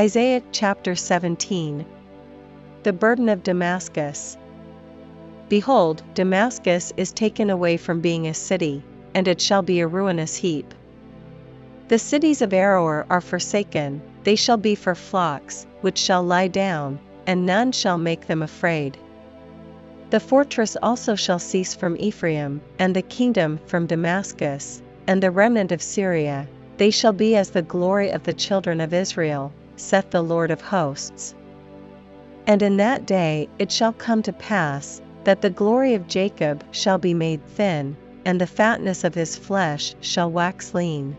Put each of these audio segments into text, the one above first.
Isaiah chapter 17 The burden of Damascus. Behold, Damascus is taken away from being a city, and it shall be a ruinous heap. The cities of Aroer are forsaken, they shall be for flocks, which shall lie down, and none shall make them afraid. The fortress also shall cease from Ephraim, and the kingdom from Damascus, and the remnant of Syria, they shall be as the glory of the children of Israel, saith the Lord of hosts. And in that day it shall come to pass, that the glory of Jacob shall be made thin, and the fatness of his flesh shall wax lean.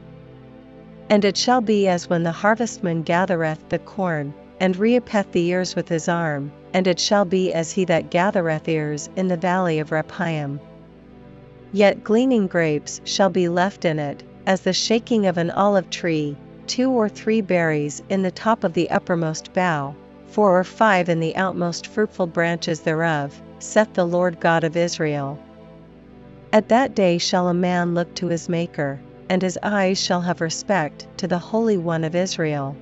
And it shall be as when the harvestman gathereth the corn, and reapeth the ears with his arm, and it shall be as he that gathereth ears in the valley of Rephaim. Yet gleaning grapes shall be left in it, as the shaking of an olive tree, two or three berries in the top of the uppermost bough, four or five in the outmost fruitful branches thereof, saith the Lord God of Israel. At that day shall a man look to his Maker, and his eyes shall have respect to the Holy One of Israel.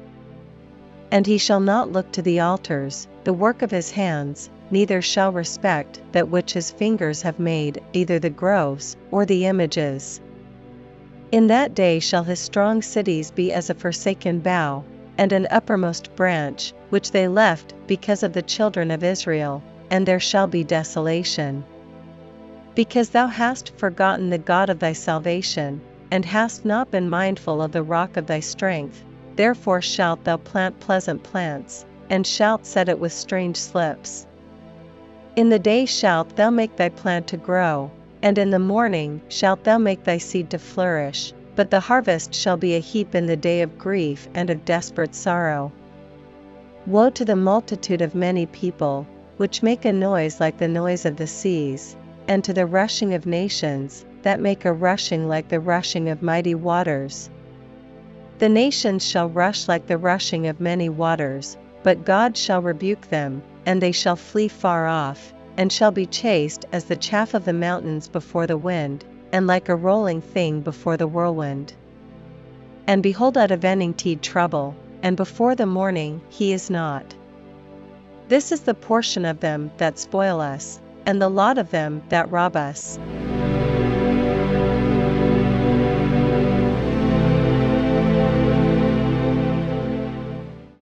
And he shall not look to the altars, the work of his hands, neither shall respect that which his fingers have made, either the groves, or the images. In that day shall his strong cities be as a forsaken bough, and an uppermost branch, which they left because of the children of Israel, and there shall be desolation. Because thou hast forgotten the God of thy salvation, and hast not been mindful of the rock of thy strength, therefore shalt thou plant pleasant plants, and shalt set it with strange slips. In the day shalt thou make thy plant to grow, and in the morning shalt thou make thy seed to flourish, but the harvest shall be a heap in the day of grief and of desperate sorrow. Woe to the multitude of many people, which make a noise like the noise of the seas, and to the rushing of nations, that make a rushing like the rushing of mighty waters. The nations shall rush like the rushing of many waters, but God shall rebuke them, and they shall flee far off, and shall be chased as the chaff of the mountains before the wind, and like a rolling thing before the whirlwind. And behold, out of eveningtide trouble, and before the morning he is not. This is the portion of them that spoil us, and the lot of them that rob us.